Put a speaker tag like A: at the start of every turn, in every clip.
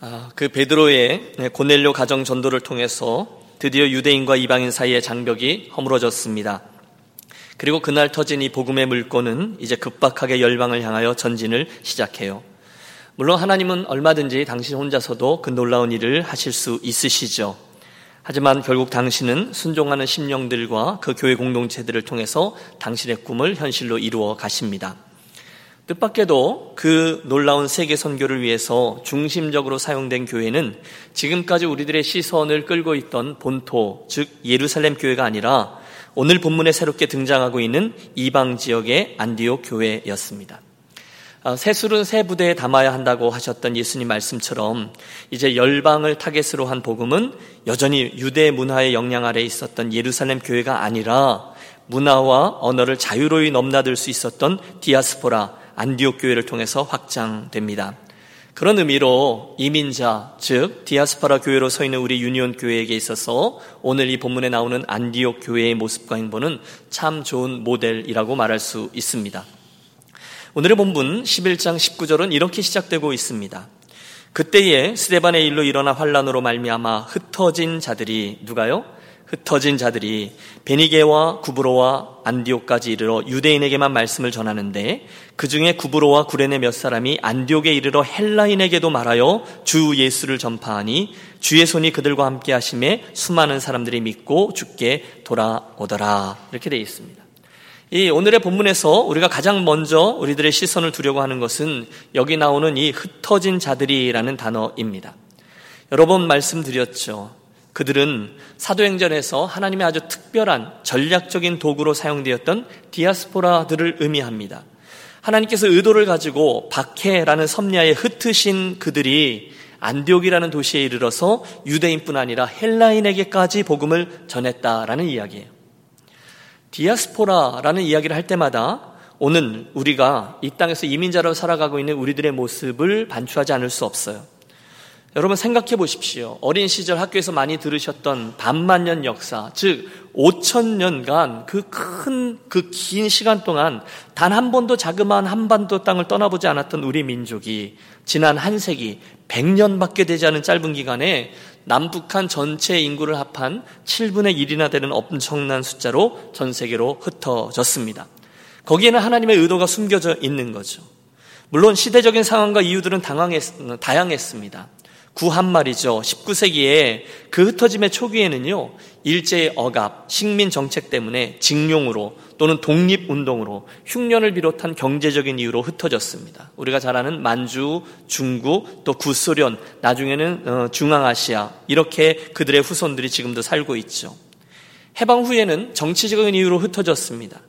A: 아, 그 베드로의 고넬료 가정 전도를 통해서 드디어 유대인과 이방인 사이의 장벽이 허물어졌습니다. 그리고 그날 터진 이 복음의 물꼬는 이제 급박하게 열방을 향하여 전진을 시작해요. 물론 하나님은 얼마든지 당신 혼자서도 그 놀라운 일을 하실 수 있으시죠. 하지만 결국 당신은 순종하는 심령들과 그 교회 공동체들을 통해서 당신의 꿈을 현실로 이루어 가십니다. 뜻밖에도 그 놀라운 세계 선교를 위해서 중심적으로 사용된 교회는 지금까지 우리들의 시선을 끌고 있던 본토, 즉 예루살렘 교회가 아니라 오늘 본문에 새롭게 등장하고 있는 이방 지역의 안디옥 교회였습니다. 아, 새술은 새 부대에 담아야 한다고 하셨던 예수님 말씀처럼 이제 열방을 타겟으로 한 복음은 여전히 유대 문화의 영향 아래 있었던 예루살렘 교회가 아니라 문화와 언어를 자유로이 넘나들 수 있었던 디아스포라 안디옥 교회를 통해서 확장됩니다. 그런 의미로 이민자, 즉 디아스파라 교회로 서 있는 우리 유니온 교회에게 있어서 오늘 이 본문에 나오는 안디옥 교회의 모습과 행보는 참 좋은 모델이라고 말할 수 있습니다. 오늘의 본문 11장 19절은 이렇게 시작되고 있습니다. 그때에 스데반의 일로 일어나 환란으로 말미암아 흩어진 자들이 누가요? 흩어진 자들이 베니게와 구브로와 안디옥까지 이르러 유대인에게만 말씀을 전하는데 그 중에 구브로와 구레네 몇 사람이 안디옥에 이르러 헬라인에게도 말하여 주 예수를 전파하니 주의 손이 그들과 함께 하심에 수많은 사람들이 믿고 죽게 돌아오더라 이렇게 되어 있습니다. 이 오늘의 본문에서 우리가 가장 먼저 우리들의 시선을 두려고 하는 것은 여기 나오는 이 흩어진 자들이라는 단어입니다. 여러 번 말씀드렸죠. 그들은 사도행전에서 하나님의 아주 특별한 전략적인 도구로 사용되었던 디아스포라들을 의미합니다. 하나님께서 의도를 가지고 박해라는 섬야에 흩으신 그들이 안디옥이라는 도시에 이르러서 유대인뿐 아니라 헬라인에게까지 복음을 전했다라는 이야기예요. 디아스포라라는 이야기를 할 때마다 오늘 우리가 이 땅에서 이민자로 살아가고 있는 우리들의 모습을 반추하지 않을 수 없어요. 여러분 생각해 보십시오. 어린 시절 학교에서 많이 들으셨던 반만년 역사, 즉 5천 년간 그 큰 그 긴 시간 동안 단 한 번도 자그마한 한반도 땅을 떠나보지 않았던 우리 민족이 지난 한 세기 100년밖에 되지 않은 짧은 기간에 남북한 전체 인구를 합한 7분의 1이나 되는 엄청난 숫자로 전 세계로 흩어졌습니다. 거기에는 하나님의 의도가 숨겨져 있는 거죠. 물론 시대적인 상황과 이유들은 당황했, 다양했습니다. 구한 말이죠. 19세기에 그 흩어짐의 초기에는요, 일제의 억압, 식민 정책 때문에 직용으로 또는 독립운동으로 흉년을 비롯한 경제적인 이유로 흩어졌습니다. 우리가 잘 아는 만주, 중국, 또 구소련, 나중에는 어, 중앙아시아, 이렇게 그들의 후손들이 지금도 살고 있죠. 해방 후에는 정치적인 이유로 흩어졌습니다.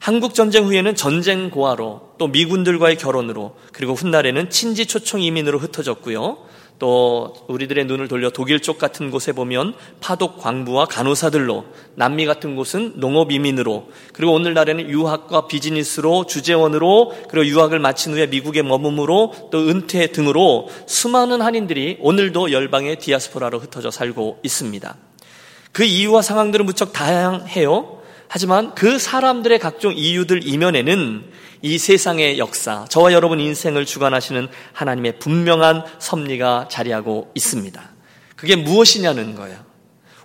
A: 한국 전쟁 후에는 전쟁 고아로 또 미군들과의 결혼으로 그리고 훗날에는 친지 초청 이민으로 흩어졌고요. 또 우리들의 눈을 돌려 독일 쪽 같은 곳에 보면 파독 광부와 간호사들로 남미 같은 곳은 농업 이민으로 그리고 오늘날에는 유학과 비즈니스로 주재원으로 그리고 유학을 마친 후에 미국에 머금으로 또 은퇴 등으로 수많은 한인들이 오늘도 열방의 디아스포라로 흩어져 살고 있습니다. 그 이유와 상황들은 무척 다양해요. 하지만 그 사람들의 각종 이유들 이면에는 이 세상의 역사, 저와 여러분 인생을 주관하시는 하나님의 분명한 섭리가 자리하고 있습니다. 그게 무엇이냐는 거예요.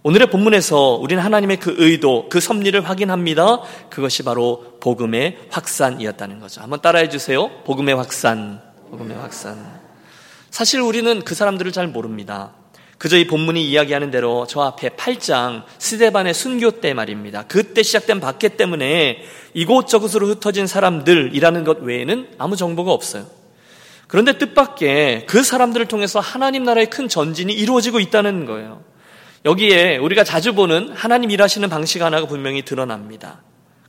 A: 오늘의 본문에서 우리는 하나님의 그 의도, 그 섭리를 확인합니다. 그것이 바로 복음의 확산이었다는 거죠. 한번 따라해 주세요. 복음의 확산, 복음의 확산. 사실 우리는 그 사람들을 잘 모릅니다. 그저 이 본문이 이야기하는 대로 저 앞에 8장 스데반의 순교 때 말입니다. 그때 시작된 박해 때문에 이곳저곳으로 흩어진 사람들이라는 것 외에는 아무 정보가 없어요. 그런데 뜻밖의 그 사람들을 통해서 하나님 나라의 큰 전진이 이루어지고 있다는 거예요. 여기에 우리가 자주 보는 하나님 일하시는 방식 하나가 분명히 드러납니다.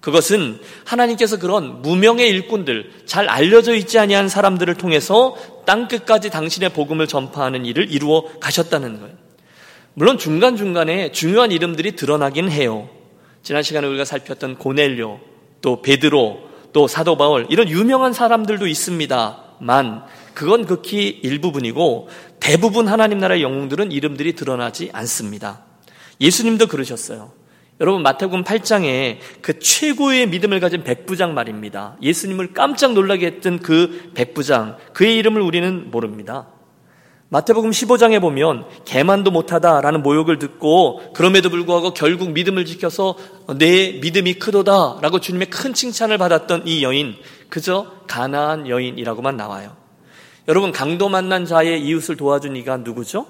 A: 그것은 하나님께서 그런 무명의 일꾼들, 잘 알려져 있지 아니한 사람들을 통해서 땅 끝까지 당신의 복음을 전파하는 일을 이루어 가셨다는 거예요. 물론 중간중간에 중요한 이름들이 드러나긴 해요. 지난 시간에 우리가 살폈던 고넬료, 또 베드로, 또 사도 바울 이런 유명한 사람들도 있습니다만 그건 극히 일부분이고 대부분 하나님 나라의 영웅들은 이름들이 드러나지 않습니다. 예수님도 그러셨어요. 여러분 마태복음 8장에 그 최고의 믿음을 가진 백부장 말입니다. 예수님을 깜짝 놀라게 했던 그 백부장, 그의 이름을 우리는 모릅니다. 마태복음 15장에 보면 개만도 못하다라는 모욕을 듣고 그럼에도 불구하고 결국 믿음을 지켜서 내 믿음이 크도다라고 주님의 큰 칭찬을 받았던 이 여인 그저 가나안 여인이라고만 나와요. 여러분 강도 만난 자의 이웃을 도와준 이가 누구죠?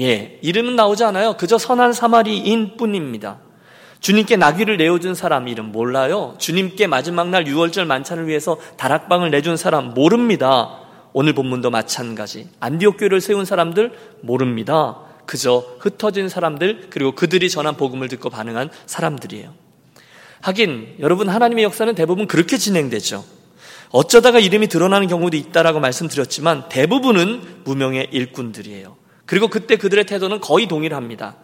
A: 예, 이름은 나오지 않아요. 그저 선한 사마리인 뿐입니다. 주님께 나귀를 내어준 사람 이름 몰라요. 주님께 마지막 날 6월절 만찬을 위해서 다락방을 내준 사람 모릅니다. 오늘 본문도 마찬가지. 안디옥 교회를 세운 사람들 모릅니다. 그저 흩어진 사람들 그리고 그들이 전한 복음을 듣고 반응한 사람들이에요. 하긴 여러분 하나님의 역사는 대부분 그렇게 진행되죠. 어쩌다가 이름이 드러나는 경우도 있다라고 말씀드렸지만 대부분은 무명의 일꾼들이에요. 그리고 그때 그들의 태도는 거의 동일합니다.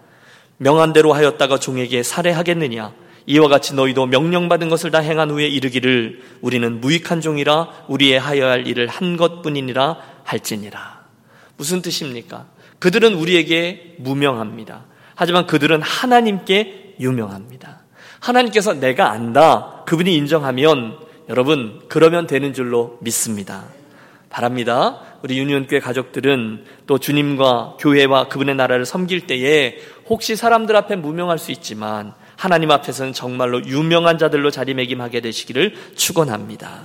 A: 명한 대로 하였다가 종에게 살해하겠느냐? 이와 같이 너희도 명령받은 것을 다 행한 후에 이르기를 우리는 무익한 종이라 우리의 하여야 할 일을 한 것뿐이니라 할지니라. 무슨 뜻입니까? 그들은 우리에게 무명합니다. 하지만 그들은 하나님께 유명합니다. 하나님께서 내가 안다. 그분이 인정하면 여러분 그러면 되는 줄로 믿습니다. 바랍니다. 우리 유니온교회 가족들은 또 주님과 교회와 그분의 나라를 섬길 때에 혹시 사람들 앞에 무명할 수 있지만 하나님 앞에서는 정말로 유명한 자들로 자리매김하게 되시기를 축원합니다.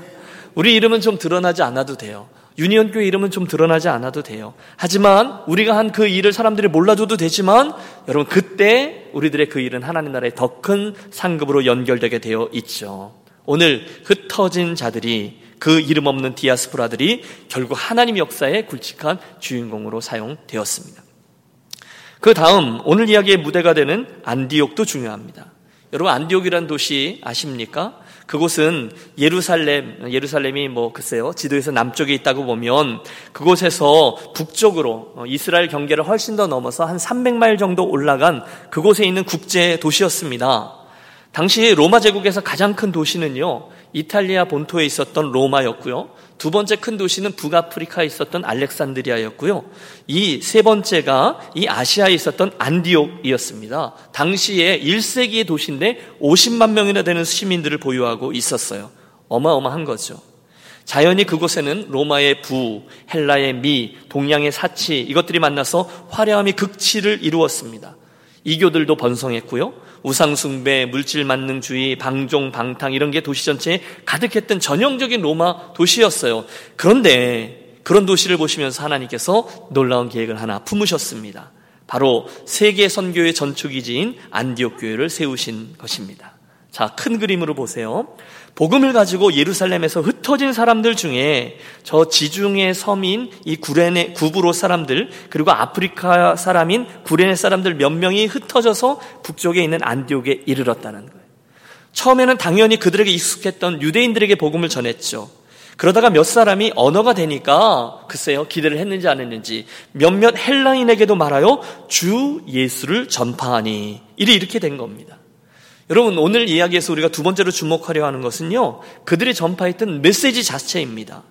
A: 우리 이름은 좀 드러나지 않아도 돼요. 유니온교회 이름은 좀 드러나지 않아도 돼요. 하지만 우리가 한 그 일을 사람들이 몰라줘도 되지만 여러분 그때 우리들의 그 일은 하나님 나라의 더 큰 상급으로 연결되게 되어 있죠. 오늘 흩어진 자들이 그 이름 없는 디아스포라들이 결국 하나님 역사의 굵직한 주인공으로 사용되었습니다. 그 다음 오늘 이야기의 무대가 되는 안디옥도 중요합니다. 여러분 안디옥이라는 도시 아십니까? 그곳은 예루살렘, 예루살렘이 뭐 글쎄요 지도에서 남쪽에 있다고 보면 그곳에서 북쪽으로 어, 이스라엘 경계를 훨씬 더 넘어서 한 300마일 정도 올라간 그곳에 있는 국제 도시였습니다. 당시 로마 제국에서 가장 큰 도시는요 이탈리아 본토에 있었던 로마였고요. 두 번째 큰 도시는 북아프리카에 있었던 알렉산드리아였고요. 이 세 번째가 이 아시아에 있었던 안디옥이었습니다. 당시에 1세기의 도시인데 50만 명이나 되는 시민들을 보유하고 있었어요. 어마어마한 거죠. 자연히 그곳에는 로마의 부, 헬라의 미, 동양의 사치 이것들이 만나서 화려함이 극치를 이루었습니다. 이교들도 번성했고요. 우상숭배, 물질 만능주의, 방종, 방탕 이런 게 도시 전체에 가득했던 전형적인 로마 도시였어요. 그런데 그런 도시를 보시면서 하나님께서 놀라운 계획을 하나 품으셨습니다. 바로 세계 선교의 전초기지인 안디옥 교회를 세우신 것입니다. 자, 큰 그림으로 보세요. 복음을 가지고 예루살렘에서 흩어진 사람들 중에 저 지중해 섬인 이 구레네 구브로 사람들 그리고 아프리카 사람인 구레네 사람들 몇 명이 흩어져서 북쪽에 있는 안디옥에 이르렀다는 거예요. 처음에는 당연히 그들에게 익숙했던 유대인들에게 복음을 전했죠. 그러다가 몇 사람이 언어가 되니까 글쎄요 기대를 했는지 안 했는지 몇몇 헬라인에게도 말하여 주 예수를 전파하니 일이 이렇게 된 겁니다. 여러분, 오늘 이야기에서 우리가 두 번째로 주목하려 하는 것은요, 그들이 전파했던 메시지 자체입니다.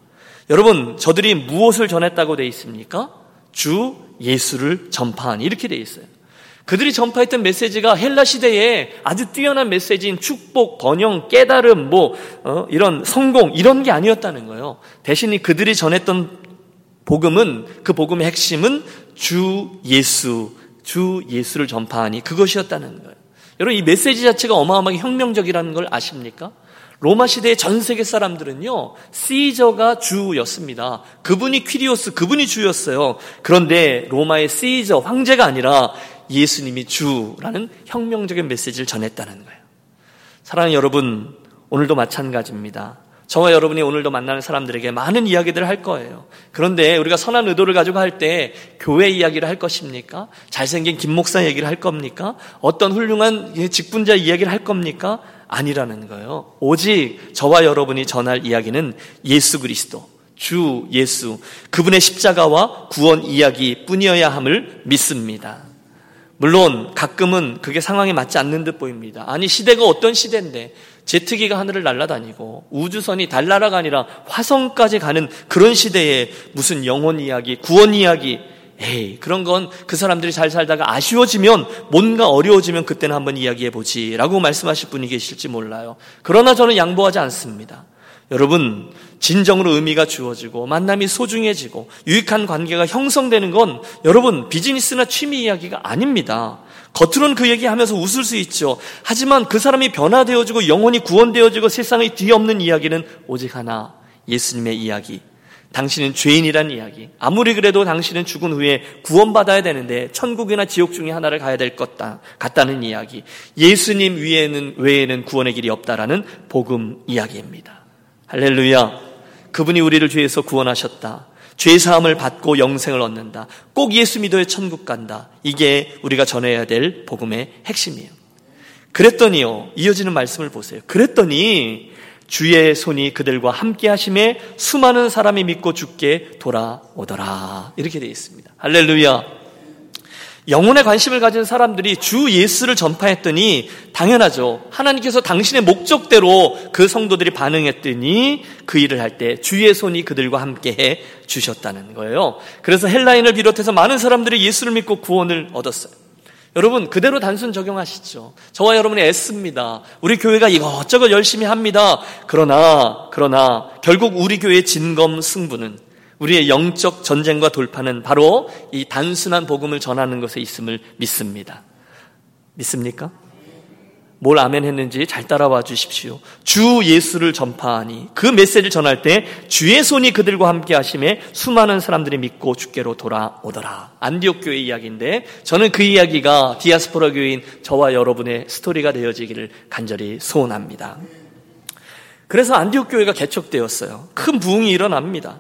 A: 여러분, 저들이 무엇을 전했다고 돼 있습니까? 주 예수를 전파한 이렇게 돼 있어요. 그들이 전파했던 메시지가 헬라 시대에 아주 뛰어난 메시지인 축복, 번영, 깨달음, 뭐 어, 이런 성공 이런 게 아니었다는 거예요. 대신 그들이 전했던 복음은 그 복음의 핵심은 주 예수, 주 예수를 전파하니 그것이었다는 거예요. 여러분 이 메시지 자체가 어마어마하게 혁명적이라는 걸 아십니까? 로마 시대의 전 세계 사람들은요, 시저가 주였습니다. 그분이 퀴리오스, 그분이 주였어요. 그런데 로마의 시저, 황제가 아니라 예수님이 주라는 혁명적인 메시지를 전했다는 거예요. 사랑하는 여러분, 오늘도 마찬가지입니다. 저와 여러분이 오늘도 만나는 사람들에게 많은 이야기들을 할 거예요. 그런데 우리가 선한 의도를 가지고 할 때 교회 이야기를 할 것입니까? 잘생긴 김 목사 얘기를 할 겁니까? 어떤 훌륭한 직분자 이야기를 할 겁니까? 아니라는 거예요. 오직 저와 여러분이 전할 이야기는 예수 그리스도, 주 예수, 그분의 십자가와 구원 이야기 뿐이어야 함을 믿습니다. 물론 가끔은 그게 상황에 맞지 않는 듯 보입니다. 아니 시대가 어떤 시대인데 제트기가 하늘을 날아다니고 우주선이 달나라가 아니라 화성까지 가는 그런 시대에 무슨 영혼 이야기, 구원 이야기, 에이, 그런 건 그 사람들이 잘 살다가 아쉬워지면, 뭔가 어려워지면 그때는 한번 이야기해 보지. 라고 말씀하실 분이 계실지 몰라요. 그러나 저는 양보하지 않습니다. 여러분, 진정으로 의미가 주어지고 만남이 소중해지고 유익한 관계가 형성되는 건 여러분 비즈니스나 취미 이야기가 아닙니다. 겉으로는 그 얘기하면서 웃을 수 있죠. 하지만 그 사람이 변화되어지고 영혼이 구원되어지고 세상의 뒤없는 이야기는 오직 하나 예수님의 이야기. 당신은 죄인이란 이야기. 아무리 그래도 당신은 죽은 후에 구원받아야 되는데 천국이나 지옥 중에 하나를 가야 될것 같다는 이야기. 예수님 위에는 외에는 구원의 길이 없다라는 복음 이야기입니다. 할렐루야. 그분이 우리를 죄에서 구원하셨다. 죄 사함을 받고 영생을 얻는다. 꼭 예수 믿어야 천국 간다. 이게 우리가 전해야 될 복음의 핵심이에요. 그랬더니요. 이어지는 말씀을 보세요. 그랬더니 주의 손이 그들과 함께 하심에 수많은 사람이 믿고 죽게 돌아오더라. 이렇게 되어 있습니다. 할렐루야. 영혼에 관심을 가진 사람들이 주 예수를 전파했더니 당연하죠. 하나님께서 당신의 목적대로 그 성도들이 반응했더니 그 일을 할 때 주의 손이 그들과 함께 해 주셨다는 거예요. 그래서 헬라인을 비롯해서 많은 사람들이 예수를 믿고 구원을 얻었어요. 여러분 그대로 단순 적용하시죠. 저와 여러분이 애씁니다. 우리 교회가 이것저것 열심히 합니다. 그러나 그러나 결국 우리 교회의 진검 승부는 우리의 영적 전쟁과 돌파는 바로 이 단순한 복음을 전하는 것에 있음을 믿습니다. 믿습니까? 뭘 아멘 했는지 잘 따라와 주십시오. 주 예수를 전파하니 그 메시지를 전할 때 주의 손이 그들과 함께 하심에 수많은 사람들이 믿고 주께로 돌아오더라. 안디옥 교회 이야기인데 저는 그 이야기가 디아스포라 교회인 저와 여러분의 스토리가 되어지기를 간절히 소원합니다. 그래서 안디옥 교회가 개척되었어요. 큰 부흥이 일어납니다.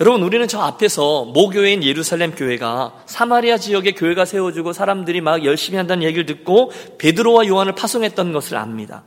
A: 여러분 우리는 저 앞에서 모교회인 예루살렘 교회가 사마리아 지역에 교회가 세워지고 사람들이 막 열심히 한다는 얘기를 듣고 베드로와 요한을 파송했던 것을 압니다.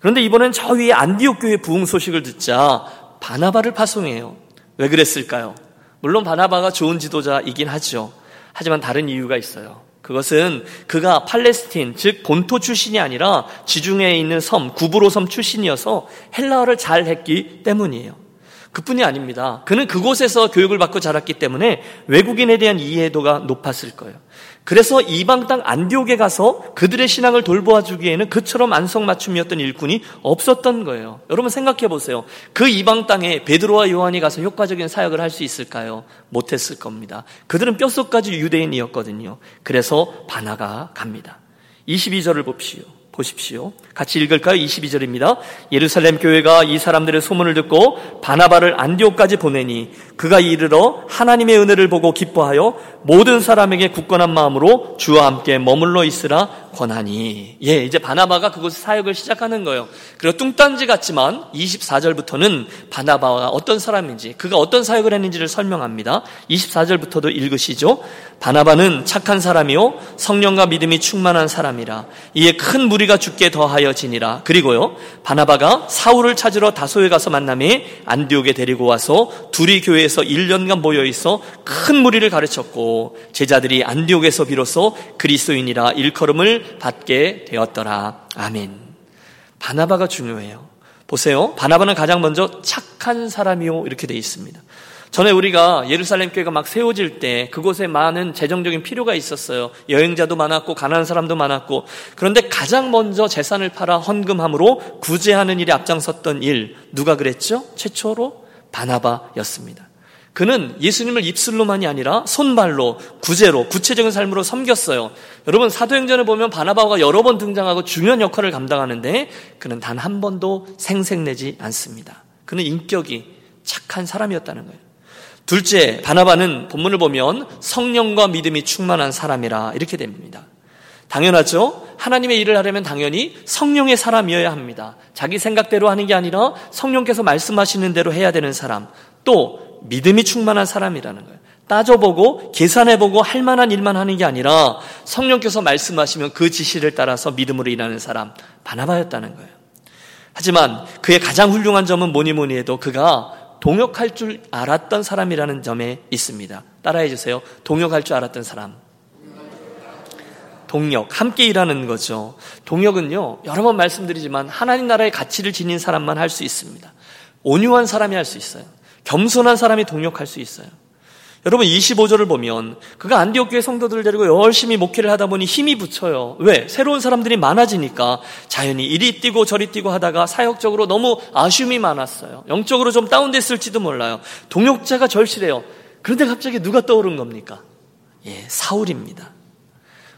A: 그런데 이번엔 저 위에 안디옥 교회 부흥 소식을 듣자 바나바를 파송해요. 왜 그랬을까요? 물론 바나바가 좋은 지도자이긴 하죠. 하지만 다른 이유가 있어요. 그것은 그가 팔레스틴, 즉 본토 출신이 아니라 지중해에 있는 섬, 구브로 섬 출신이어서 헬라어를 잘 했기 때문이에요. 그뿐이 아닙니다. 그는 그곳에서 교육을 받고 자랐기 때문에 외국인에 대한 이해도가 높았을 거예요. 그래서 이방 땅 안디옥에 가서 그들의 신앙을 돌보아 주기에는 그처럼 안성맞춤이었던 일꾼이 없었던 거예요. 여러분 생각해 보세요. 그 이방 땅에 베드로와 요한이 가서 효과적인 사역을 할 수 있을까요? 못했을 겁니다. 그들은 뼛속까지 유대인이었거든요. 그래서 바나가 갑니다. 22절을 봅시오. 보십시오. 같이 읽을까요? 22절입니다. 예루살렘 교회가 이 사람들의 소문을 듣고 바나바를 안디옥까지 보내니 그가 이르러 하나님의 은혜를 보고 기뻐하여 모든 사람에게 굳건한 마음으로 주와 함께 머물러 있으라 권하니. 예, 이제 바나바가 그곳에 사역을 시작하는 거예요. 그리고 뚱딴지 같지만 24절부터는 바나바가 어떤 사람인지, 그가 어떤 사역을 했는지를 설명합니다. 24절부터도 읽으시죠. 바나바는 착한 사람이요 성령과 믿음이 충만한 사람이라. 이에 큰 무리가 죽게 더하여 지니라. 그리고요. 바나바가 사울을 찾으러 다소에 가서 만남에 안디옥에 데리고 와서 둘이 교회에 서 1년간 모여 있어 큰 무리를 가르쳤고 제자들이 안디옥에서 비로소 그리스도인이라 일컬음을 받게 되었더라. 아멘. 바나바가 중요해요. 보세요. 바나바는 가장 먼저 착한 사람이요. 이렇게 돼 있습니다. 전에 우리가 예루살렘 교회가 막 세워질 때 그곳에 많은 재정적인 필요가 있었어요. 여행자도 많았고 가난한 사람도 많았고 그런데 가장 먼저 재산을 팔아 헌금함으로 구제하는 일에 앞장섰던 일 누가 그랬죠? 최초로 바나바였습니다. 그는 예수님을 입술로만이 아니라 손발로 구제로 구체적인 삶으로 섬겼어요. 여러분 사도행전을 보면 바나바가 여러 번 등장하고 중요한 역할을 감당하는데 그는 단 한 번도 생색내지 않습니다. 그는 인격이 착한 사람이었다는 거예요. 둘째, 바나바는 본문을 보면 성령과 믿음이 충만한 사람이라 이렇게 됩니다. 당연하죠? 하나님의 일을 하려면 당연히 성령의 사람이어야 합니다. 자기 생각대로 하는 게 아니라 성령께서 말씀하시는 대로 해야 되는 사람. 또 믿음이 충만한 사람이라는 거예요. 따져보고 계산해보고 할 만한 일만 하는 게 아니라 성령께서 말씀하시면 그 지시를 따라서 믿음으로 일하는 사람 바나바였다는 거예요. 하지만 그의 가장 훌륭한 점은 뭐니 뭐니 해도 그가 동역할 줄 알았던 사람이라는 점에 있습니다. 따라해 주세요. 동역할 줄 알았던 사람. 동역, 함께 일하는 거죠. 동역은요, 여러 번 말씀드리지만 하나님 나라의 가치를 지닌 사람만 할 수 있습니다. 온유한 사람이 할 수 있어요. 겸손한 사람이 동역할 수 있어요. 여러분 25절을 보면 그가 안디옥 교회 성도들을 데리고 열심히 목회를 하다 보니 힘이 붙여요. 왜? 새로운 사람들이 많아지니까 자연히 이리 뛰고 저리 뛰고 하다가 사역적으로 너무 아쉬움이 많았어요. 영적으로 좀 다운됐을지도 몰라요. 동역자가 절실해요. 그런데 갑자기 누가 떠오른 겁니까? 예, 사울입니다.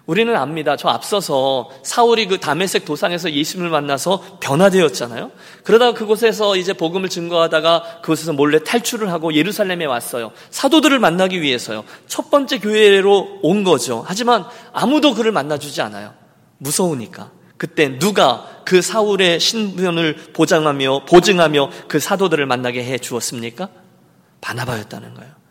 A: 우리는 압니다. 저 앞서서 사울이 그 다메섹 도상에서 예수님을 만나서 변화되었잖아요. 그러다가 그곳에서 이제 복음을 증거하다가 그곳에서 몰래 탈출을 하고 예루살렘에 왔어요. 사도들을 만나기 위해서요. 첫 번째 교회로 온 거죠. 하지만 아무도 그를 만나주지 않아요. 무서우니까. 그때 누가 그 사울의 신분을 보장하며 보증하며 그 사도들을 만나게 해 주었습니까? 바나바였다는 거예요.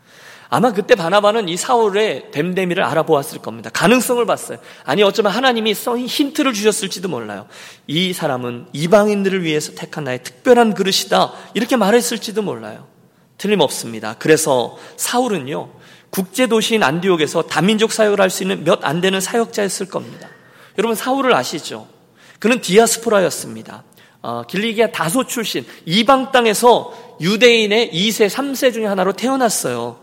A: 아마 그때 바나바는 이 사울의 됨됨이를 알아보았을 겁니다. 가능성을 봤어요. 아니 어쩌면 하나님이 힌트를 주셨을지도 몰라요. 이 사람은 이방인들을 위해서 택한 나의 특별한 그릇이다. 이렇게 말했을지도 몰라요. 틀림없습니다. 그래서 사울은요. 국제 도시인 안디옥에서 다민족 사역을 할 수 있는 몇 안 되는 사역자였을 겁니다. 여러분 사울을 아시죠? 그는 디아스포라였습니다. 어, 길리기아 다소 출신 이방 땅에서 유대인의 2세, 3세 중에 하나로 태어났어요.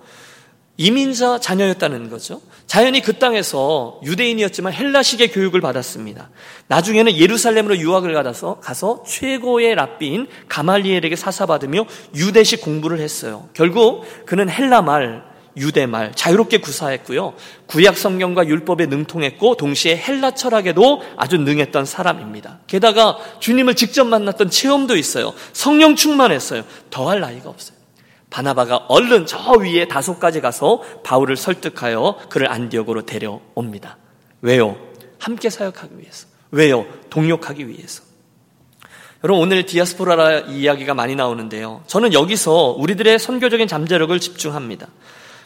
A: 이민자 자녀였다는 거죠. 자연히 그 땅에서 유대인이었지만 헬라식의 교육을 받았습니다. 나중에는 예루살렘으로 유학을 가서 가서 최고의 랍비인 가말리엘에게 사사받으며 유대식 공부를 했어요. 결국 그는 헬라말, 유대말 자유롭게 구사했고요. 구약 성경과 율법에 능통했고 동시에 헬라 철학에도 아주 능했던 사람입니다. 게다가 주님을 직접 만났던 체험도 있어요. 성령 충만했어요. 더할 나이가 없어요. 바나바가 얼른 저 위에 다소까지 가서 바울을 설득하여 그를 안디옥으로 데려옵니다. 왜요? 함께 사역하기 위해서. 왜요? 동역하기 위해서. 여러분 오늘 디아스포라 이야기가 많이 나오는데요. 저는 여기서 우리들의 선교적인 잠재력을 집중합니다.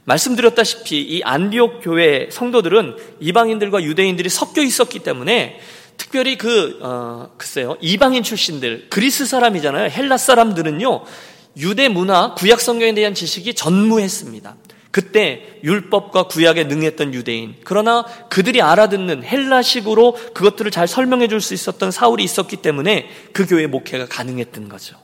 A: 말씀드렸다시피 이 안디옥 교회 성도들은 이방인들과 유대인들이 섞여 있었기 때문에 특별히 그 어, 글쎄요 이방인 출신들 그리스 사람이잖아요 헬라 사람들은요 유대 문화, 구약 성경에 대한 지식이 전무했습니다. 그때 율법과 구약에 능했던 유대인, 그러나 그들이 알아듣는 헬라식으로 그것들을 잘 설명해 줄 수 있었던 사울이 있었기 때문에 그 교회 목회가 가능했던 거죠.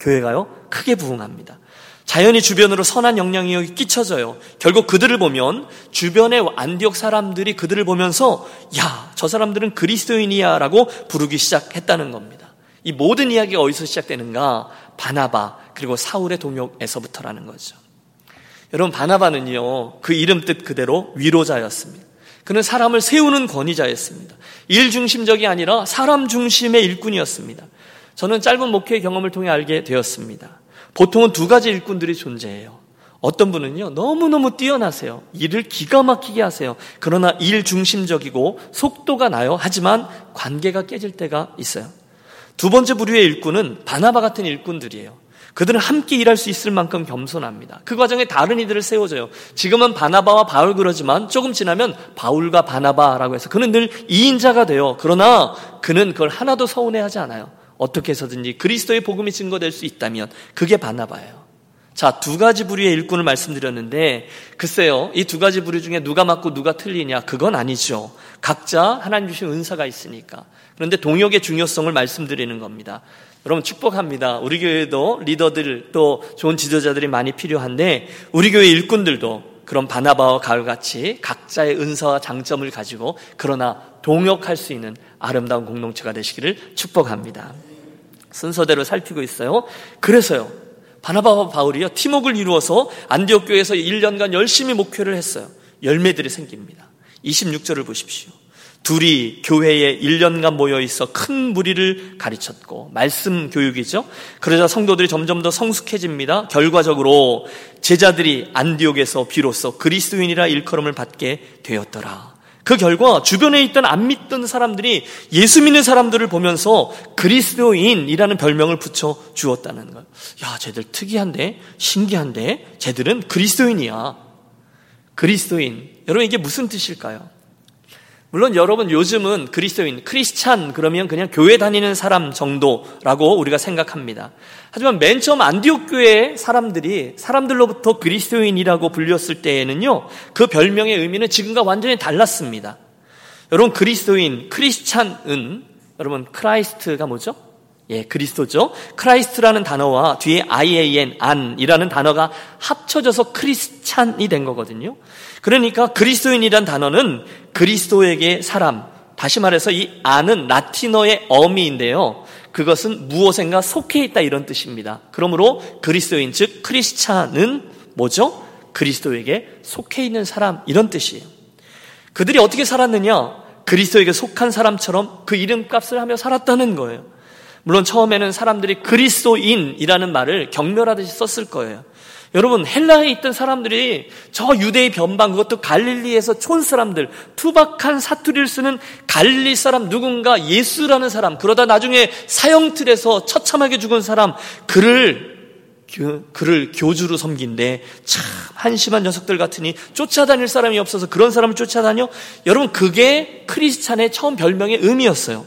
A: 교회가요, 크게 부흥합니다. 자연히 주변으로 선한 영향이 끼쳐져요. 결국 그들을 보면 주변의 안디옥 사람들이 그들을 보면서 야, 저 사람들은 그리스도인이야 라고 부르기 시작했다는 겁니다. 이 모든 이야기가 어디서 시작되는가? 바나바, 그리고 사울의 동역에서부터라는 거죠. 여러분 바나바는요 그 이름 뜻 그대로 위로자였습니다. 그는 사람을 세우는 권위자였습니다. 일 중심적이 아니라 사람 중심의 일꾼이었습니다. 저는 짧은 목회 경험을 통해 알게 되었습니다. 보통은 두 가지 일꾼들이 존재해요. 어떤 분은요, 너무너무 뛰어나세요. 일을 기가 막히게 하세요. 그러나 일 중심적이고 속도가 나요. 하지만 관계가 깨질 때가 있어요. 두 번째 부류의 일꾼은 바나바 같은 일꾼들이에요. 그들은 함께 일할 수 있을 만큼 겸손합니다. 그 과정에 다른 이들을 세워줘요. 지금은 바나바와 바울 그러지만 조금 지나면 바울과 바나바라고 해서 그는 늘 2인자가 돼요. 그러나 그는 그걸 하나도 서운해하지 않아요. 어떻게 해서든지 그리스도의 복음이 증거될 수 있다면 그게 바나바예요. 자, 두 가지 부류의 일꾼을 말씀드렸는데, 글쎄요, 이 두 가지 부류 중에 누가 맞고 누가 틀리냐, 그건 아니죠. 각자 하나님 주신 은사가 있으니까. 그런데 동역의 중요성을 말씀드리는 겁니다. 여러분 축복합니다. 우리 교회도 리더들 또 좋은 지도자들이 많이 필요한데 우리 교회 일꾼들도 그런 바나바와 가을같이 각자의 은사와 장점을 가지고 그러나 동역할 수 있는 아름다운 공동체가 되시기를 축복합니다. 순서대로 살피고 있어요. 그래서요. 바나바와 바울이요. 팀웍을 이루어서 안디옥 교회에서 1년간 열심히 목회를 했어요. 열매들이 생깁니다. 26절을 보십시오. 둘이 교회에 1년간 모여 있어 큰 무리를 가르쳤고 말씀 교육이죠. 그러자 성도들이 점점 더 성숙해집니다. 결과적으로 제자들이 안디옥에서 비로소 그리스도인이라 일컬음을 받게 되었더라. 그 결과 주변에 있던 안 믿던 사람들이 예수 믿는 사람들을 보면서 그리스도인이라는 별명을 붙여 주었다는 거예요. 야, 쟤들 특이한데, 신기한데, 쟤들은 그리스도인이야. 그리스도인. 여러분 이게 무슨 뜻일까요? 물론 여러분 요즘은 그리스도인, 크리스찬 그러면 그냥 교회 다니는 사람 정도라고 우리가 생각합니다. 하지만 맨 처음 안디옥 교회 사람들이 사람들로부터 그리스도인이라고 불렸을 때에는요, 그 별명의 의미는 지금과 완전히 달랐습니다. 여러분 그리스도인, 크리스찬은 여러분 Christ가 뭐죠? 예, 그리스도죠. Christ라는 단어와 뒤에 IAN, 안이라는 단어가 합쳐져서 크리스찬이 된 거거든요. 그러니까 그리스도인이란 단어는 그리스도에게 사람, 다시 말해서 이 안은 라틴어의 어미인데요. 그것은 무엇인가 속해 있다 이런 뜻입니다. 그러므로 그리스도인 즉 크리스찬은 뭐죠? 그리스도에게 속해 있는 사람 이런 뜻이에요. 그들이 어떻게 살았느냐? 그리스도에게 속한 사람처럼 그 이름값을 하며 살았다는 거예요. 물론 처음에는 사람들이 그리스도인이라는 말을 경멸하듯이 썼을 거예요. 여러분 헬라에 있던 사람들이 저 유대의 변방 그것도 갈릴리에서 촌 사람들 투박한 사투리를 쓰는 갈릴리 사람 누군가 예수라는 사람 그러다 나중에 사형틀에서 처참하게 죽은 사람 그를 그를 교주로 섬긴데 참 한심한 녀석들 같으니 쫓아다닐 사람이 없어서 그런 사람을 쫓아다녀 여러분 그게 크리스찬의 처음 별명의 의미였어요.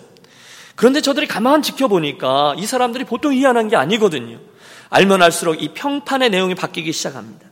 A: 그런데 저들이 가만 지켜보니까 이 사람들이 보통 희한한 게 아니거든요. 알면 알수록 이 평판의 내용이 바뀌기 시작합니다.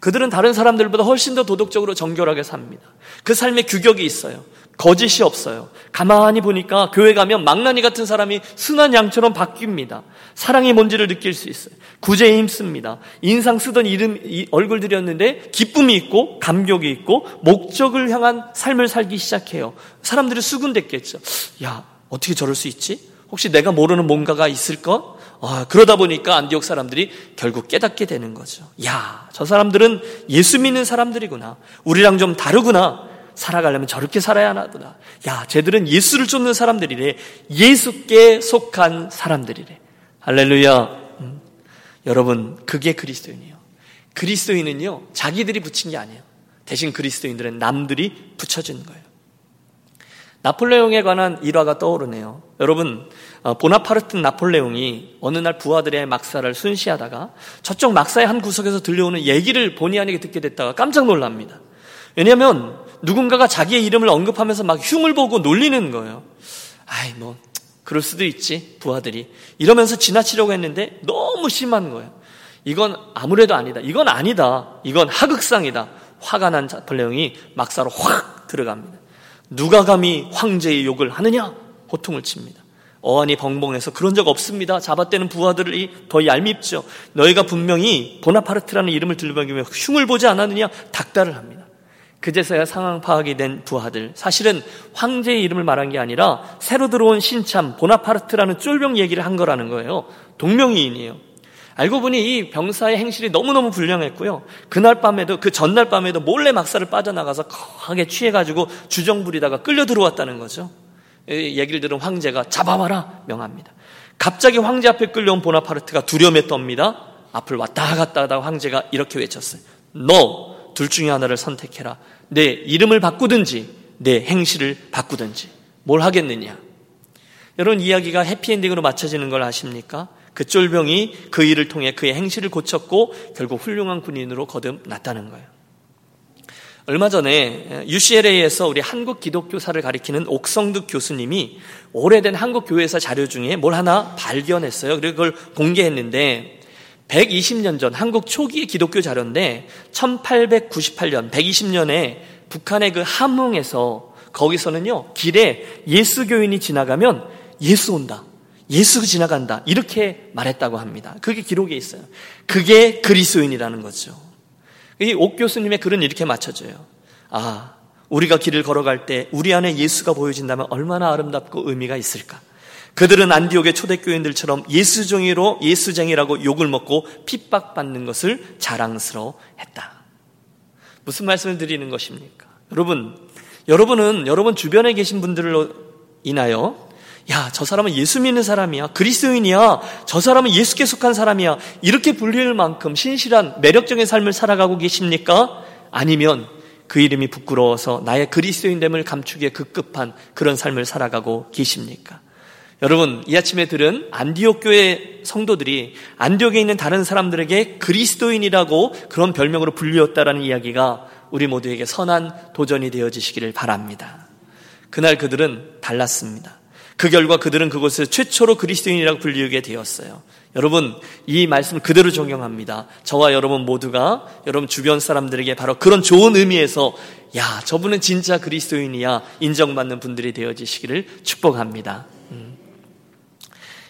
A: 그들은 다른 사람들보다 훨씬 더 도덕적으로 정결하게 삽니다. 그 삶에 규격이 있어요. 거짓이 없어요. 가만히 보니까 교회 가면 망나니 같은 사람이 순한 양처럼 바뀝니다. 사랑이 뭔지를 느낄 수 있어요. 구제에 힘씁니다. 인상 쓰던 이름, 얼굴들이었는데 기쁨이 있고 감격이 있고 목적을 향한 삶을 살기 시작해요. 사람들이 수군댔겠죠. 야, 어떻게 저럴 수 있지? 혹시 내가 모르는 뭔가가 있을까? 아, 그러다 보니까 안디옥 사람들이 결국 깨닫게 되는 거죠. 야, 저 사람들은 예수 믿는 사람들이구나. 우리랑 좀 다르구나. 살아가려면 저렇게 살아야 하나구나. 야, 쟤들은 예수를 쫓는 사람들이래. 예수께 속한 사람들이래. 할렐루야. 음. 여러분, 그게 그리스도인이에요. 그리스도인은요, 자기들이 붙인 게 아니에요. 대신 그리스도인들은 남들이 붙여준 거예요. 나폴레옹에 관한 일화가 떠오르네요. 여러분, 어, 보나파르트 나폴레옹이 어느 날 부하들의 막사를 순시하다가 저쪽 막사의 한 구석에서 들려오는 얘기를 본의 아니게 듣게 됐다가 깜짝 놀랍니다. 왜냐하면 누군가가 자기의 이름을 언급하면서 막 흉을 보고 놀리는 거예요. 아이, 뭐, 그럴 수도 있지, 부하들이. 이러면서 지나치려고 했는데 너무 심한 거예요. 이건 아무래도 아니다. 이건 아니다. 이건 하극상이다. 화가 난 나폴레옹이 막사로 확 들어갑니다. 누가 감히 황제의 욕을 하느냐? 호통을 칩니다. 어안이 벙벙해서 그런 적 없습니다. 잡아떼는 부하들이 더 얄밉죠. 너희가 분명히 보나파르트라는 이름을 들먹이며 흉을 보지 않았느냐? 닥달을 합니다. 그제서야 상황 파악이 된 부하들. 사실은 황제의 이름을 말한 게 아니라 새로 들어온 신참 보나파르트라는 쫄병 얘기를 한 거라는 거예요. 동명이인이에요. 알고 보니 이 병사의 행실이 너무너무 불량했고요. 그날 밤에도 그 전날 밤에도 몰래 막사를 빠져나가서 거하게 취해가지고 주정 부리다가 끌려 들어왔다는 거죠. 얘기를 들은 황제가 잡아와라 명합니다. 갑자기 황제 앞에 끌려온 보나파르트가 두려움에 떱니다. 앞을 왔다 갔다 하다 황제가 이렇게 외쳤어요. 너 둘 중에 하나를 선택해라. 내 이름을 바꾸든지 내 행실을 바꾸든지 뭘 하겠느냐. 여러분 이야기가 해피엔딩으로 맞춰지는 걸 아십니까? 그 쫄병이 그 일을 통해 그의 행실을 고쳤고 결국 훌륭한 군인으로 거듭났다는 거예요. 얼마 전에 UCLA에서 우리 한국 기독교사를 가리키는 옥성득 교수님이 오래된 한국 교회사 자료 중에 뭘 하나 발견했어요. 그리고 그걸 공개했는데 120년 전 한국 초기의 기독교 자료인데 1898년 120년에 북한의 그 함흥에서 거기서는요 길에 예수 교인이 지나가면 예수 온다. 예수가 지나간다. 이렇게 말했다고 합니다. 그게 기록에 있어요. 그게 그리스도인이라는 거죠. 이옥 교수님의 글은 이렇게 맞춰져요. 아, 우리가 길을 걸어갈 때 우리 안에 예수가 보여진다면 얼마나 아름답고 의미가 있을까? 그들은 안디옥의 초대교인들처럼 예수종이로 예수쟁이라고 욕을 먹고 핍박받는 것을 자랑스러워했다. 무슨 말씀을 드리는 것입니까? 여러분, 여러분은 여러분 주변에 계신 분들로 인하여 야, 저 사람은 예수 믿는 사람이야. 그리스도인이야. 저 사람은 예수께 속한 사람이야. 이렇게 불릴 만큼 신실한 매력적인 삶을 살아가고 계십니까? 아니면 그 이름이 부끄러워서 나의 그리스도인됨을 감추기에 급급한 그런 삶을 살아가고 계십니까? 여러분, 이 아침에 들은 안디옥 교회 성도들이 안디옥에 있는 다른 사람들에게 그리스도인이라고 그런 별명으로 불리웠다라는 이야기가 우리 모두에게 선한 도전이 되어지시기를 바랍니다. 그날 그들은 달랐습니다. 그 결과 그들은 그곳에 최초로 그리스도인이라고 불리게 되었어요. 여러분, 이 말씀 그대로 적용합니다. 저와 여러분 모두가 여러분 주변 사람들에게 바로 그런 좋은 의미에서 야, 저분은 진짜 그리스도인이야 인정받는 분들이 되어지시기를 축복합니다. 음.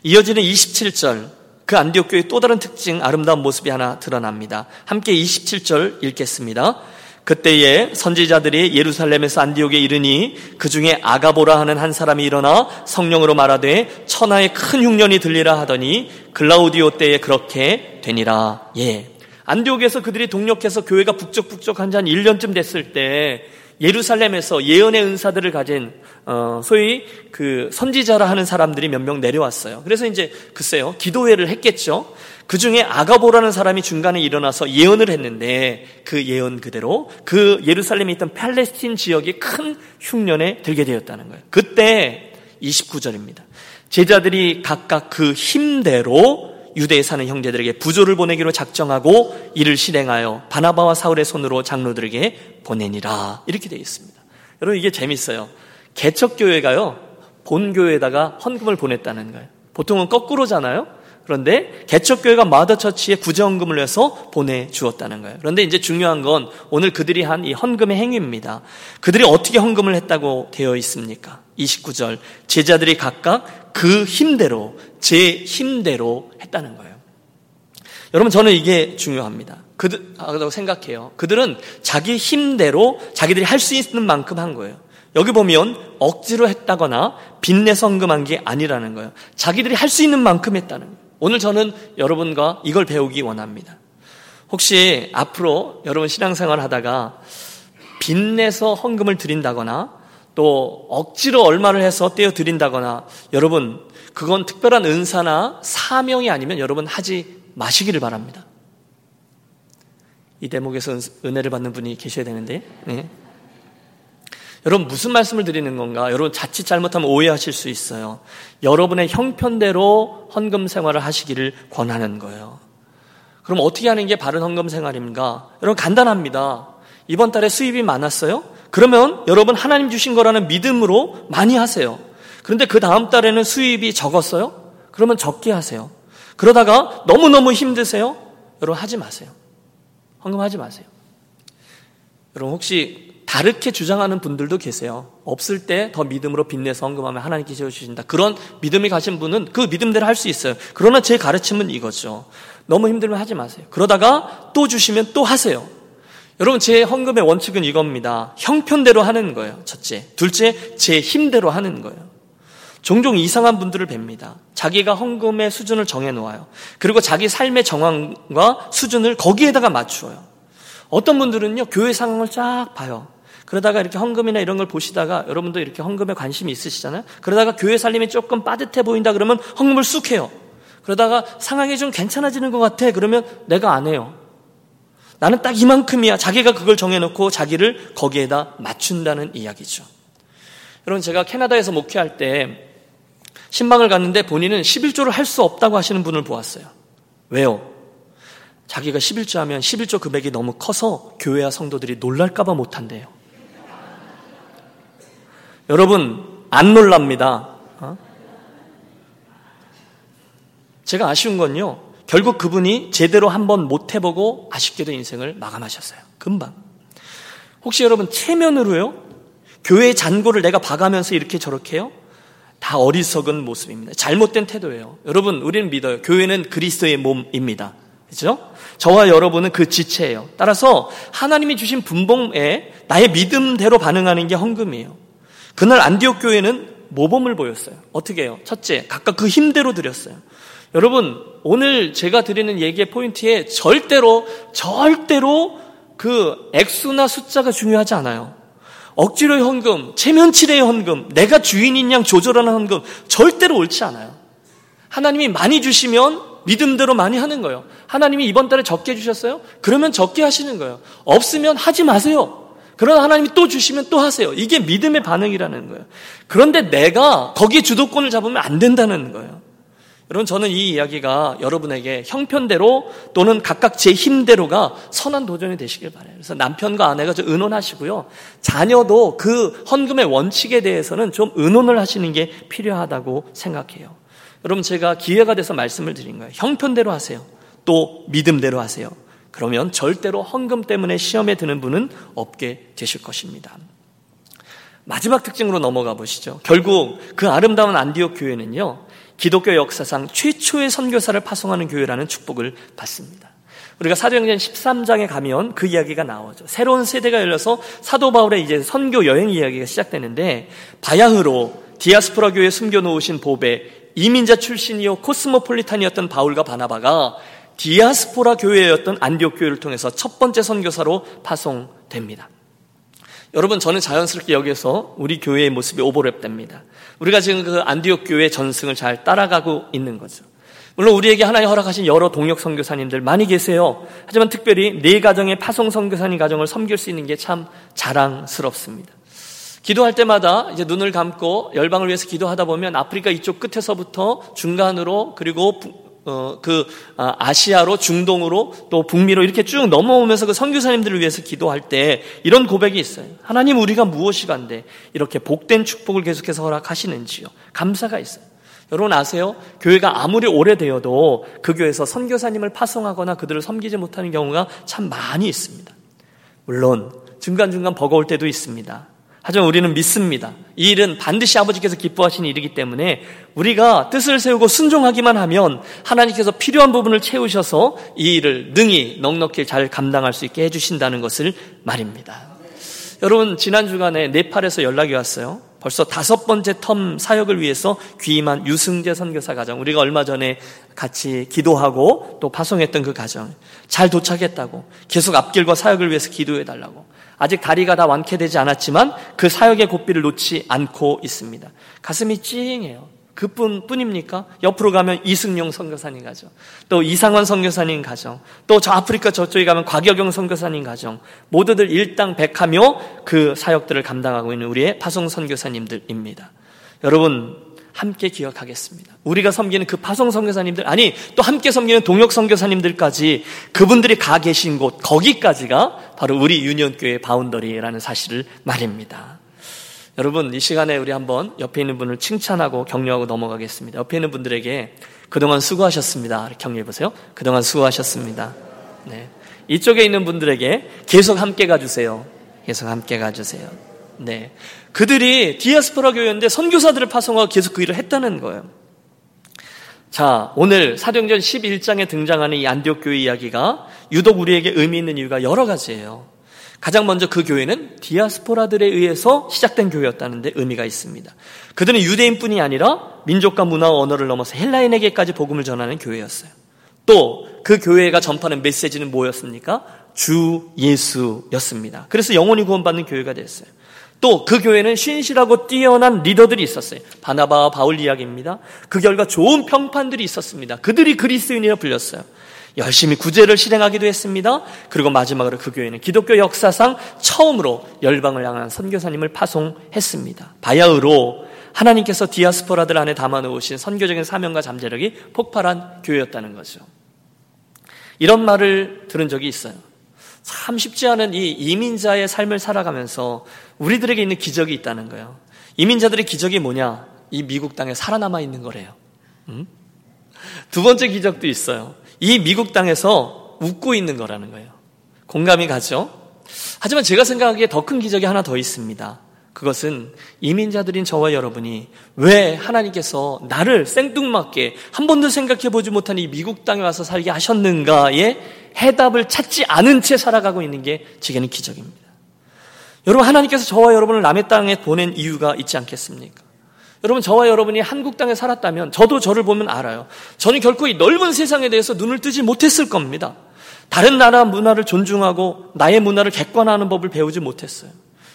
A: 이어지는 27절 그 안디옥 교회의 또 다른 특징 아름다운 모습이 하나 드러납니다. 함께 27절 읽겠습니다. 그때에 선지자들이 예루살렘에서 안디옥에 이르니 그 중에 아가보라 하는 한 사람이 일어나 성령으로 말하되 천하의 큰 흉년이 들리라 하더니 글라우디오 때에 그렇게 되니라. 예. 안디옥에서 그들이 동력해서 교회가 북적북적한 지 한 1년쯤 됐을 때 예루살렘에서 예언의 은사들을 가진 어, 소위 그 선지자라 하는 사람들이 몇 명 내려왔어요. 그래서 이제 글쎄요 기도회를 했겠죠. 그 중에 아가보라는 사람이 중간에 일어나서 예언을 했는데 그 예언 그대로 그 예루살렘에 있던 팔레스틴 지역이 큰 흉년에 들게 되었다는 거예요. 그때 29절입니다. 제자들이 각각 그 힘대로 유대에 사는 형제들에게 부조를 보내기로 작정하고 이를 실행하여 바나바와 사울의 손으로 장로들에게 보내니라. 이렇게 되어 있습니다. 여러분 이게 재밌어요. 개척교회가요. 본교회에다가 헌금을 보냈다는 거예요. 보통은 거꾸로잖아요. 그런데 개척교회가 마더처치에 구제헌금을 내서 보내주었다는 거예요. 그런데 이제 중요한 건 오늘 그들이 한 이 헌금의 행위입니다. 그들이 어떻게 헌금을 했다고 되어 있습니까? 29절 제자들이 각각 그 힘대로 제 힘대로 했다는 거예요. 여러분 저는 이게 중요합니다. 그들라고 생각해요. 그들은 자기 힘대로 자기들이 할 수 있는 만큼 한 거예요. 여기 보면 억지로 했다거나 빚내 성금한 게 아니라는 거예요. 자기들이 할 수 있는 만큼 했다는 거예요. 오늘 저는 여러분과 이걸 배우기 원합니다. 혹시 앞으로 여러분 신앙생활 하다가 빚내서 헌금을 드린다거나 또 억지로 얼마를 해서 떼어 드린다거나 여러분 그건 특별한 은사나 사명이 아니면 여러분 하지 마시기를 바랍니다. 이 대목에서 은혜를 받는 분이 계셔야 되는데 네. 여러분 무슨 말씀을 드리는 건가? 여러분 자칫 잘못하면 오해하실 수 있어요. 여러분의 형편대로 헌금 생활을 하시기를 권하는 거예요. 그럼 어떻게 하는 게 바른 헌금 생활입니까? 여러분 간단합니다. 이번 달에 수입이 많았어요? 그러면 여러분 하나님 주신 거라는 믿음으로 많이 하세요. 그런데 그 다음 달에는 수입이 적었어요? 그러면 적게 하세요. 그러다가 너무너무 힘드세요? 여러분 하지 마세요. 헌금하지 마세요. 여러분 혹시 다르게 주장하는 분들도 계세요. 없을 때 더 믿음으로 빚내서 헌금하면 하나님께 세워주신다. 그런 믿음이 가신 분은 그 믿음대로 할 수 있어요. 그러나 제 가르침은 이거죠. 너무 힘들면 하지 마세요. 그러다가 또 주시면 또 하세요. 여러분, 제 헌금의 원칙은 이겁니다. 형편대로 하는 거예요. 첫째. 둘째, 제 힘대로 하는 거예요. 종종 이상한 분들을 뵙니다. 자기가 헌금의 수준을 정해 놓아요. 그리고 자기 삶의 정황과 수준을 거기에다가 맞추어요. 어떤 분들은요, 교회 상황을 쫙 봐요. 그러다가 이렇게 헌금이나 이런 걸 보시다가 여러분도 이렇게 헌금에 관심이 있으시잖아요. 그러다가 교회 살림이 조금 빠듯해 보인다 그러면 헌금을 쑥 해요. 그러다가 상황이 좀 괜찮아지는 것 같아. 그러면 내가 안 해요. 나는 딱 이만큼이야. 자기가 그걸 정해놓고 자기를 거기에다 맞춘다는 이야기죠. 여러분, 제가 캐나다에서 목회할 때 신방을 갔는데 본인은 11조를 할 수 없다고 하시는 분을 보았어요. 왜요? 자기가 11조 하면 11조 금액이 너무 커서 교회와 성도들이 놀랄까봐 못한대요. 여러분, 안 놀랍니다. 어? 제가 아쉬운 건요, 결국 그분이 제대로 한번 못 해보고 아쉽게도 인생을 마감하셨어요. 금방. 혹시 여러분, 체면으로요, 교회 잔고를 내가 봐가면서 이렇게 저렇게요? 다 어리석은 모습입니다. 잘못된 태도예요. 여러분, 우리는 믿어요. 교회는 그리스도의 몸입니다. 그죠? 저와 여러분은 그 지체예요. 따라서 하나님이 주신 분봉에 나의 믿음대로 반응하는 게 헌금이에요. 그날 안디옥 교회는 모범을 보였어요. 어떻게 해요? 첫째, 각각 그 힘대로 드렸어요. 여러분, 오늘 제가 드리는 얘기의 포인트에 절대로, 절대로 그 액수나 숫자가 중요하지 않아요. 억지로의 헌금, 체면치레의 헌금, 내가 주인인 양 조절하는 헌금, 절대로 옳지 않아요. 하나님이 많이 주시면 믿음대로 많이 하는 거예요. 하나님이 이번 달에 적게 주셨어요? 그러면 적게 하시는 거예요. 없으면 하지 마세요. 그러나 하나님이 또 주시면 또 하세요. 이게 믿음의 반응이라는 거예요. 그런데 내가 거기에 주도권을 잡으면 안 된다는 거예요. 여러분, 저는 이 이야기가 여러분에게 형편대로 또는 각각 제 힘대로가 선한 도전이 되시길 바라요. 그래서 남편과 아내가 좀 의논하시고요. 자녀도 그 헌금의 원칙에 대해서는 좀 의논을 하시는 게 필요하다고 생각해요. 여러분, 제가 기회가 돼서 말씀을 드린 거예요. 형편대로 하세요. 또 믿음대로 하세요. 그러면 절대로 헌금 때문에 시험에 드는 분은 없게 되실 것입니다. 마지막 특징으로 넘어가 보시죠. 결국 그 아름다운 안디옥 교회는요, 기독교 역사상 최초의 선교사를 파송하는 교회라는 축복을 받습니다. 우리가 사도행전 13장에 가면 그 이야기가 나오죠. 새로운 세대가 열려서 사도 바울의 이제 선교 여행 이야기가 시작되는데 바야흐로 디아스포라 교회에 숨겨놓으신 보배 이민자 출신이요 코스모폴리탄이었던 바울과 바나바가 디아스포라 교회였던 안디옥 교회를 통해서 첫 번째 선교사로 파송됩니다. 여러분 저는 자연스럽게 여기서 우리 교회의 모습이 오버랩됩니다. 우리가 지금 그 안디옥 교회 전승을 잘 따라가고 있는 거죠. 물론 우리에게 하나님 허락하신 여러 동역 선교사님들 많이 계세요. 하지만 특별히 네 가정의 파송 선교사님 가정을 섬길 수 있는 게 참 자랑스럽습니다. 기도할 때마다 이제 눈을 감고 열방을 위해서 기도하다 보면 아프리카 이쪽 끝에서부터 중간으로 그리고 어, 그 아, 아시아로 중동으로 또 북미로 이렇게 쭉 넘어오면서 그 선교사님들을 위해서 기도할 때 이런 고백이 있어요. 하나님 우리가 무엇이 간데 이렇게 복된 축복을 계속해서 허락하시는지요. 감사가 있어요. 여러분 아세요? 교회가 아무리 오래되어도 그 교회에서 선교사님을 파송하거나 그들을 섬기지 못하는 경우가 참 많이 있습니다. 물론 중간중간 버거울 때도 있습니다. 하지만 우리는 믿습니다. 이 일은 반드시 아버지께서 기뻐하시는 일이기 때문에 우리가 뜻을 세우고 순종하기만 하면 하나님께서 필요한 부분을 채우셔서 이 일을 능히 넉넉히 잘 감당할 수 있게 해주신다는 것을 말입니다. 여러분 지난 주간에 네팔에서 연락이 왔어요. 벌써 다섯 번째 텀 사역을 위해서 귀임한 유승재 선교사 가정, 우리가 얼마 전에 같이 기도하고 또 파송했던 그 가정, 잘 도착했다고, 계속 앞길과 사역을 위해서 기도해 달라고. 아직 다리가 다 완쾌되지 않았지만 그 사역의 고삐를 놓지 않고 있습니다. 가슴이 찡해요. 그뿐 뿐입니까? 옆으로 가면 이승용 선교사님 가정, 또 이상원 선교사님 가정, 또 저 아프리카 저쪽에 가면 곽여경 선교사님 가정, 모두들 일당백하며 그 사역들을 감당하고 있는 우리의 파송 선교사님들입니다. 여러분 함께 기억하겠습니다. 우리가 섬기는 그 파송 선교사님들 아니 또 함께 섬기는 동역 선교사님들까지 그분들이 가 계신 곳 거기까지가 바로 우리 유년교회 boundary라는 사실을 말입니다. 여러분, 이 시간에 우리 한번 옆에 있는 분을 칭찬하고 격려하고 넘어가겠습니다. 옆에 있는 분들에게 그동안 수고하셨습니다. 격려해 보세요. 그동안 수고하셨습니다. 네. 이쪽에 있는 분들에게 계속 함께 가주세요. 계속 함께 가주세요. 네. 그들이 디아스포라 교회인데 선교사들을 파송하고 계속 그 일을 했다는 거예요. 자, 오늘 사도행전 11장에 등장하는 이 안디옥 교회 이야기가 유독 우리에게 의미 있는 이유가 여러 가지예요. 가장 먼저 그 교회는 디아스포라들에 의해서 시작된 교회였다는데 의미가 있습니다. 그들은 유대인뿐이 아니라 민족과 문화와 언어를 넘어서 헬라인에게까지 복음을 전하는 교회였어요. 또 그 교회가 전파하는 메시지는 뭐였습니까? 주 예수였습니다. 그래서 영원히 구원받는 교회가 됐어요. 또 그 교회는 신실하고 뛰어난 리더들이 있었어요. 바나바와 바울 이야기입니다. 그 결과 좋은 평판들이 있었습니다. 그들이 그리스도인이라 불렸어요. 열심히 구제를 실행하기도 했습니다. 그리고 마지막으로 그 교회는 기독교 역사상 처음으로 열방을 향한 선교사님을 파송했습니다. 바야흐로 하나님께서 디아스포라들 안에 담아놓으신 선교적인 사명과 잠재력이 폭발한 교회였다는 거죠. 이런 말을 들은 적이 있어요. 참 쉽지 않은 이 이민자의 삶을 살아가면서 우리들에게 있는 기적이 있다는 거예요. 이민자들의 기적이 뭐냐? 이 미국 땅에 살아남아 있는 거래요. 음? 두 번째 기적도 있어요. 이 미국 땅에서 웃고 있는 거라는 거예요. 공감이 가죠? 하지만 제가 생각하기에 더 큰 기적이 하나 더 있습니다. 그것은 이민자들인 저와 여러분이 왜 하나님께서 나를 생뚱맞게 한 번도 생각해 보지 못한 이 미국 땅에 와서 살게 하셨는가에 해답을 찾지 않은 채 살아가고 있는 게 제게는 기적입니다. 여러분 하나님께서 저와 여러분을 남의 땅에 보낸 이유가 있지 않겠습니까? 여러분 저와 여러분이 한국 땅에 살았다면 저도 저를 보면 알아요. 저는 결코 이 넓은 세상에 대해서 눈을 뜨지 못했을 겁니다. 다른 나라 문화를 존중하고 나의 문화를 객관화하는 법을 배우지 못했어요.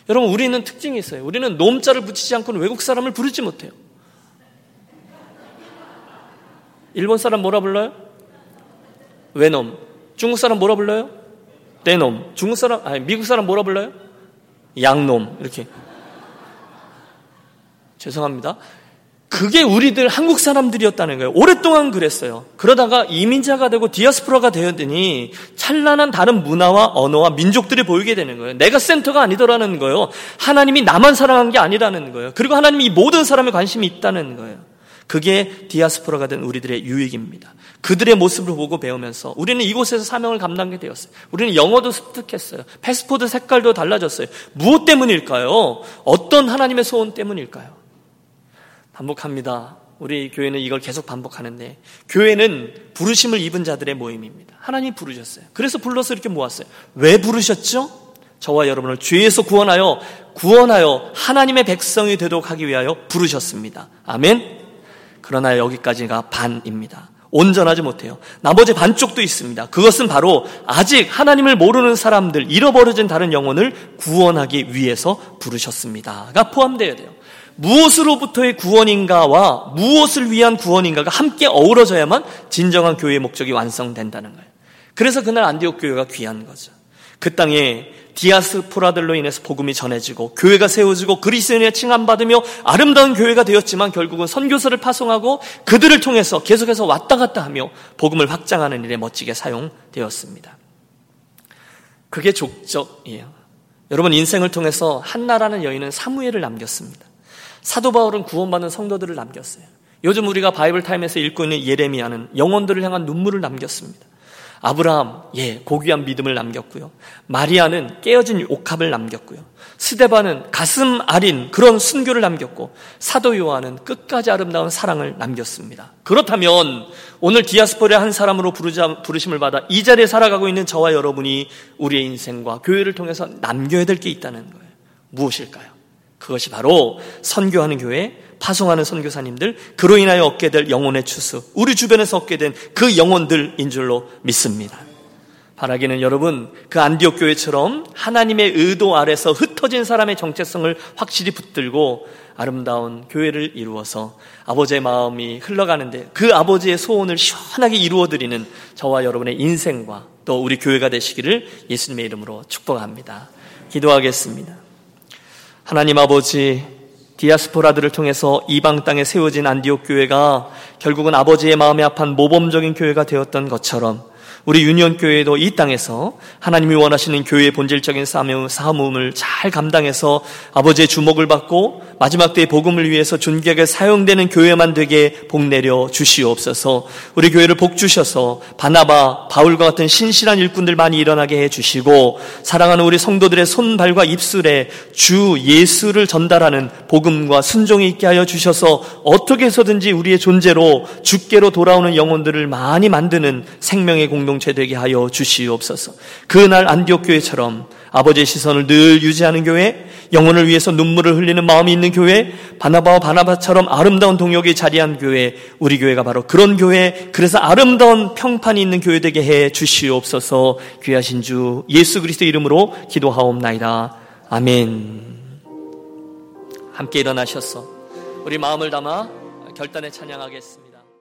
A: 여러분 우리는 특징이 있어요. 우리는 놈자를 붙이지 않고는 외국 사람을 부르지 못해요. 일본 사람 뭐라 불러요? 외놈. 중국 사람 뭐라 불러요? 떼놈. 중국 사람 아니 미국 사람 뭐라 불러요? 양놈. 이렇게. 죄송합니다. 그게 우리들 한국 사람들이었다는 거예요. 오랫동안 그랬어요. 그러다가 이민자가 되고 디아스포라가 되었더니 찬란한 다른 문화와 언어와 민족들이 보이게 되는 거예요. 내가 센터가 아니더라는 거예요. 하나님이 나만 사랑한 게 아니라는 거예요. 그리고 하나님이 모든 사람에 관심이 있다는 거예요. 그게 디아스포라가 된 우리들의 유익입니다. 그들의 모습을 보고 배우면서 우리는 이곳에서 사명을 감당하게 되었어요. 우리는 영어도 습득했어요. 패스포드 색깔도 달라졌어요. 무엇 때문일까요? 어떤 하나님의 소원 때문일까요? 반복합니다. 우리 교회는 이걸 계속 반복하는데 교회는 부르심을 입은 자들의 모임입니다. 하나님 부르셨어요. 그래서 불러서 이렇게 모았어요. 왜 부르셨죠? 저와 여러분을 죄에서 구원하여 구원하여 하나님의 백성이 되도록 하기 위하여 부르셨습니다. 아멘. 그러나 여기까지가 반입니다. 온전하지 못해요. 나머지 반쪽도 있습니다. 그것은 바로 아직 하나님을 모르는 사람들, 잃어버려진 다른 영혼을 구원하기 위해서 부르셨습니다가 포함되어야 돼요. 무엇으로부터의 구원인가와 무엇을 위한 구원인가가 함께 어우러져야만 진정한 교회의 목적이 완성된다는 거예요. 그래서 그날 안디옥 교회가 귀한 거죠. 그 땅에 디아스포라들로 인해서 복음이 전해지고 교회가 세워지고 그리스도인의 칭함받으며 아름다운 교회가 되었지만 결국은 선교사를 파송하고 그들을 통해서 계속해서 왔다 갔다 하며 복음을 확장하는 일에 멋지게 사용되었습니다. 그게 족적이에요. 여러분 인생을 통해서 한나라는 여인은 사무엘을 남겼습니다. 사도 바울은 구원받는 성도들을 남겼어요. 요즘 우리가 Bible Time에서 읽고 있는 예레미야는 영혼들을 향한 눈물을 남겼습니다. 아브라함, 예, 고귀한 믿음을 남겼고요. 마리아는 깨어진 옥합을 남겼고요. 스데반은 가슴 아린 그런 순교를 남겼고 사도 요한은 끝까지 아름다운 사랑을 남겼습니다. 그렇다면 오늘 디아스포라 한 사람으로 부르자, 부르심을 받아 이 자리에 살아가고 있는 저와 여러분이 우리의 인생과 교회를 통해서 남겨야 될 게 있다는 거예요. 무엇일까요? 그것이 바로 선교하는 교회, 파송하는 선교사님들, 그로 인하여 얻게 될 영혼의 추수, 우리 주변에서 얻게 된 그 영혼들인 줄로 믿습니다. 바라기는 여러분, 그 안디옥 교회처럼 하나님의 의도 아래서 흩어진 사람의 정체성을 확실히 붙들고 아름다운 교회를 이루어서 아버지의 마음이 흘러가는데 그 아버지의 소원을 시원하게 이루어드리는 저와 여러분의 인생과 또 우리 교회가 되시기를 예수님의 이름으로 축복합니다. 기도하겠습니다. 하나님 아버지, 디아스포라들을 통해서 이방 땅에 세워진 안디옥 교회가 결국은 아버지의 마음에 합한 모범적인 교회가 되었던 것처럼 우리 유니온 교회도 이 땅에서 하나님이 원하시는 교회의 본질적인 사명을 잘 감당해서 아버지의 주목을 받고 마지막 때의 복음을 위해서 존귀하게 사용되는 교회만 되게 복 내려 주시옵소서. 우리 교회를 복 주셔서 바나바, 바울과 같은 신실한 일꾼들 많이 일어나게 해 주시고 사랑하는 우리 성도들의 손발과 입술에 주 예수를 전달하는 복음과 순종이 있게 하여 주셔서 어떻게 해서든지 우리의 존재로 주께로 돌아오는 영혼들을 많이 만드는 생명의 공동 체 되게 하여 주시옵소서. 그날 안디옥 교회처럼 아버지의 시선을 늘 유지하는 교회, 영혼을 위해서 눈물을 흘리는 마음이 있는 교회, 바나바와 바나바처럼 아름다운 동역이 자리한 교회, 우리 교회가 바로 그런 교회, 그래서 아름다운 평판이 있는 교회 되게 해 주시옵소서 귀하신 주 예수 그리스도 이름으로 기도하옵나이다. 아멘. 함께 일어나셨어. 우리 마음을 담아 결단에 찬양하겠습니다.